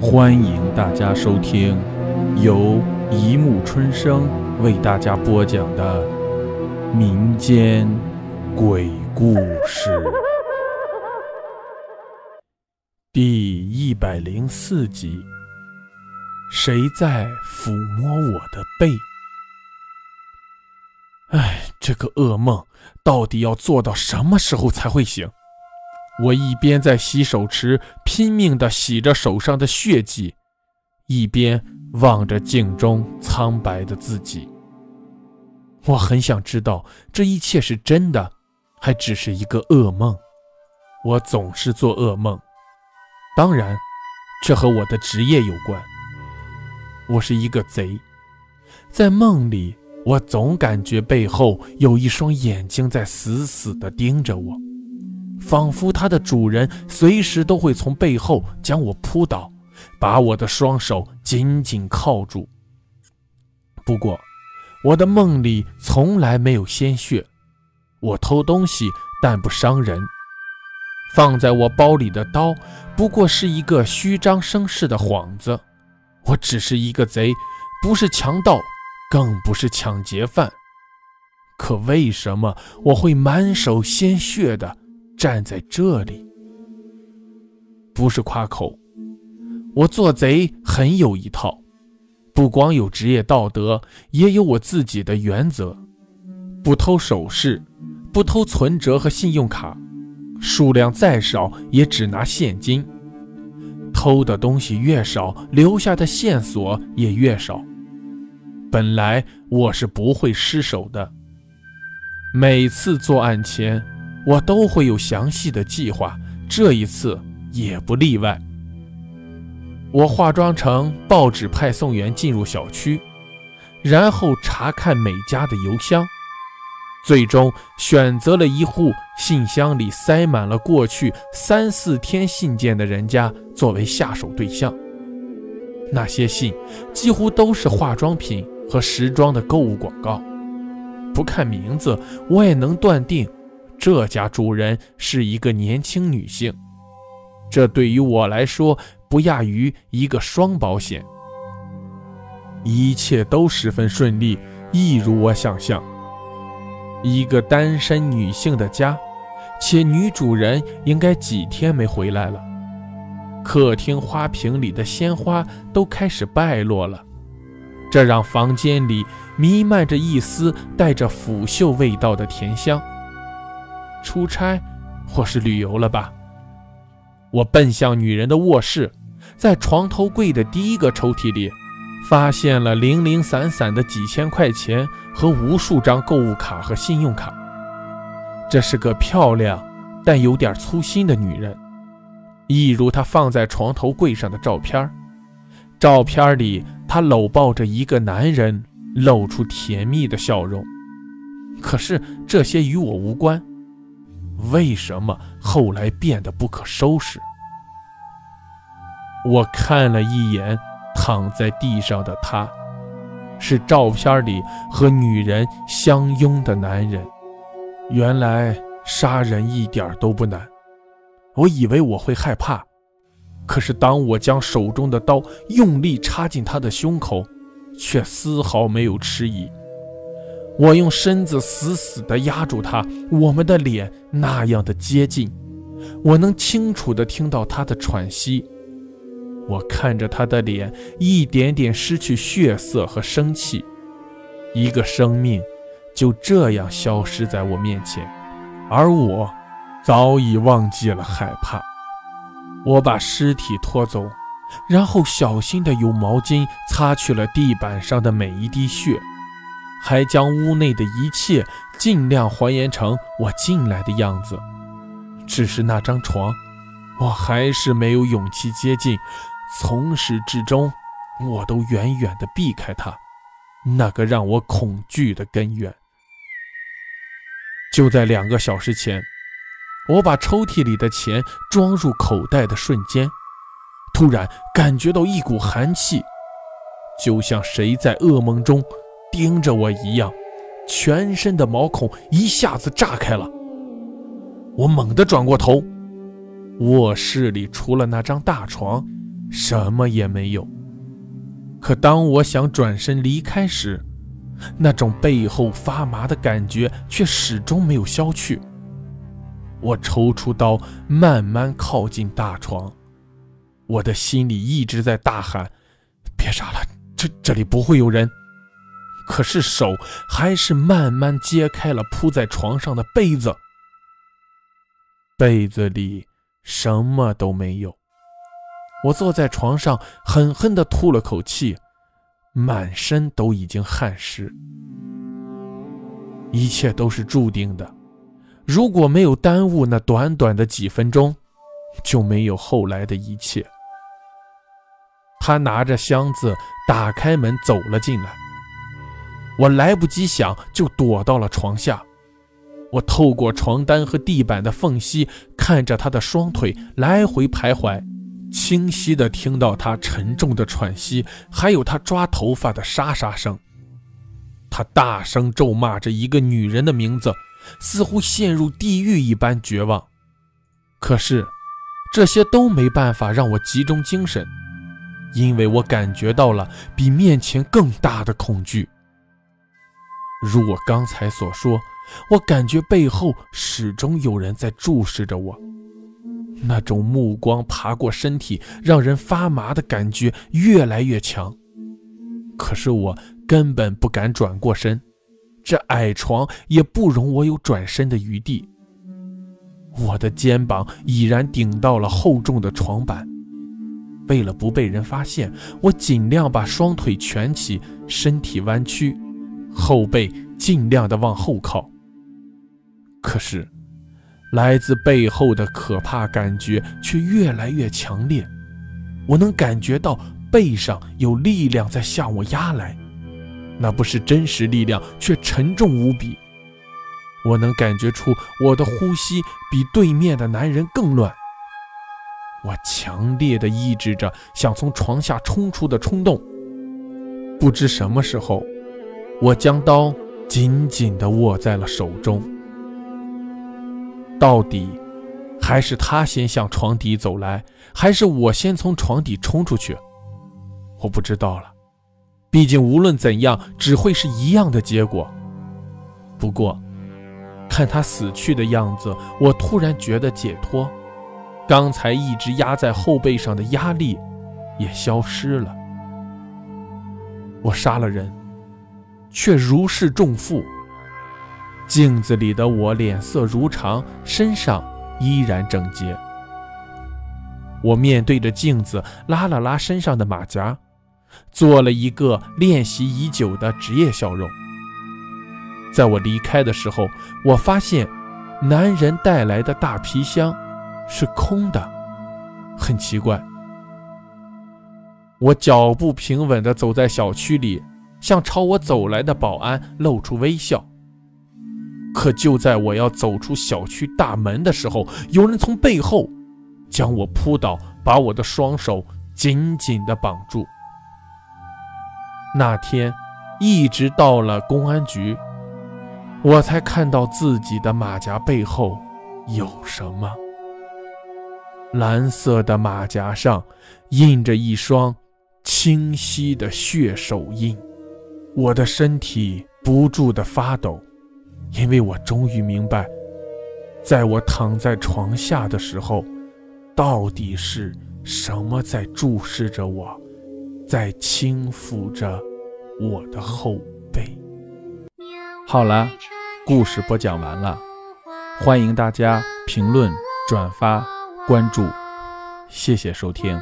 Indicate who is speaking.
Speaker 1: 欢迎大家收听由一木春生为大家播讲的民间鬼故事第一百零四集。谁在抚摸我的背？哎，这个噩梦到底要做到什么时候才会醒？我一边在洗手池拼命地洗着手上的血迹，一边望着镜中苍白的自己。我很想知道这一切是真的，还只是一个噩梦。我总是做噩梦，当然，这和我的职业有关。我是一个贼，在梦里，我总感觉背后有一双眼睛在死死地盯着我。仿佛它的主人随时都会从背后将我扑倒，把我的双手紧紧铐住。不过，我的梦里从来没有鲜血。我偷东西，但不伤人。放在我包里的刀，不过是一个虚张声势的幌子。我只是一个贼，不是强盗，更不是抢劫犯。可为什么我会满手鲜血的？站在这里，不是夸口，我做贼很有一套，不光有职业道德，也有我自己的原则：不偷首饰，不偷存折和信用卡，数量再少也只拿现金。偷的东西越少，留下的线索也越少。本来我是不会失手的，每次作案前。我都会有详细的计划，这一次也不例外。我化妆成报纸派送员进入小区，然后查看每家的邮箱，最终选择了一户信箱里塞满了过去三四天信件的人家作为下手对象。那些信几乎都是化妆品和时装的购物广告，不看名字我也能断定。这家主人是一个年轻女性，这对于我来说不亚于一个双保险。一切都十分顺利，一如我想象。一个单身女性的家，且女主人应该几天没回来了。客厅花瓶里的鲜花都开始败落了，这让房间里弥漫着一丝带着腐朽味道的甜香。出差，或是旅游了吧？我奔向女人的卧室，在床头柜的第一个抽屉里，发现了零零散散的几千块钱和无数张购物卡和信用卡。这是个漂亮但有点粗心的女人，一如她放在床头柜上的照片。照片里，她搂抱着一个男人，露出甜蜜的笑容。可是这些与我无关。为什么后来变得不可收拾？我看了一眼躺在地上的他，是照片里和女人相拥的男人。原来杀人一点都不难。我以为我会害怕，可是当我将手中的刀用力插进他的胸口，却丝毫没有迟疑。我用身子死死地压住他，我们的脸那样的接近，我能清楚地听到他的喘息。我看着他的脸一点点失去血色和生气，一个生命就这样消失在我面前，而我早已忘记了害怕。我把尸体拖走，然后小心地用毛巾擦去了地板上的每一滴血。还将屋内的一切尽量还原成我进来的样子，只是那张床，我还是没有勇气接近。从始至终，我都远远地避开它，那个让我恐惧的根源。就在两个小时前，我把抽屉里的钱装入口袋的瞬间，突然感觉到一股寒气，就像谁在噩梦中。盯着我一样，全身的毛孔一下子炸开了。我猛地转过头，卧室里除了那张大床，什么也没有。可当我想转身离开时，那种背后发麻的感觉却始终没有消去。我抽出刀，慢慢靠近大床，我的心里一直在大喊：“别杀了，这这里不会有人。”可是手还是慢慢揭开了铺在床上的被子，被子里什么都没有。我坐在床上，狠狠地吐了口气，满身都已经汗湿。一切都是注定的，如果没有耽误那短短的几分钟，就没有后来的一切。他拿着箱子打开门走了进来，我来不及想，就躲到了床下。我透过床单和地板的缝隙，看着他的双腿来回徘徊。清晰地听到他沉重的喘息，还有他抓头发的沙沙声。他大声咒骂着一个女人的名字，似乎陷入地狱一般绝望。可是，这些都没办法让我集中精神，因为我感觉到了比面前更大的恐惧。如我刚才所说，我感觉背后始终有人在注视着我。那种目光爬过身体，让人发麻的感觉越来越强。可是我根本不敢转过身，这矮床也不容我有转身的余地。我的肩膀已然顶到了厚重的床板，为了不被人发现，我尽量把双腿蜷起，身体弯曲，后背尽量的往后靠。可是。来自背后的可怕感觉却越来越强烈，我能感觉到背上有力量在向我压来，那不是真实力量，却沉重无比。我能感觉出我的呼吸比对面的男人更乱。我强烈的抑制着想从床下冲出的冲动。不知什么时候，我将刀紧紧地握在了手中。到底，还是他先向床底走来，还是我先从床底冲出去？我不知道了。毕竟无论怎样，只会是一样的结果。不过，看他死去的样子，我突然觉得解脱，刚才一直压在后背上的压力也消失了。我杀了人，却如释重负。镜子里的我脸色如常，身上依然整洁。我面对着镜子，拉了拉身上的马甲，做了一个练习已久的职业笑容。在我离开的时候，我发现男人带来的大皮箱是空的，很奇怪。我脚步平稳地走在小区里，向朝我走来的保安露出微笑。可就在我要走出小区大门的时候，有人从背后将我扑倒，把我的双手紧紧地绑住。那天，一直到了公安局，我才看到自己的马甲背后有什么。蓝色的马甲上印着一双清晰的血手印，我的身体不住地发抖。因为我终于明白，在我躺在床下的时候，到底是什么在注视着我，在轻抚着我的后背。好了，故事播讲完了，欢迎大家评论、转发、关注，谢谢收听。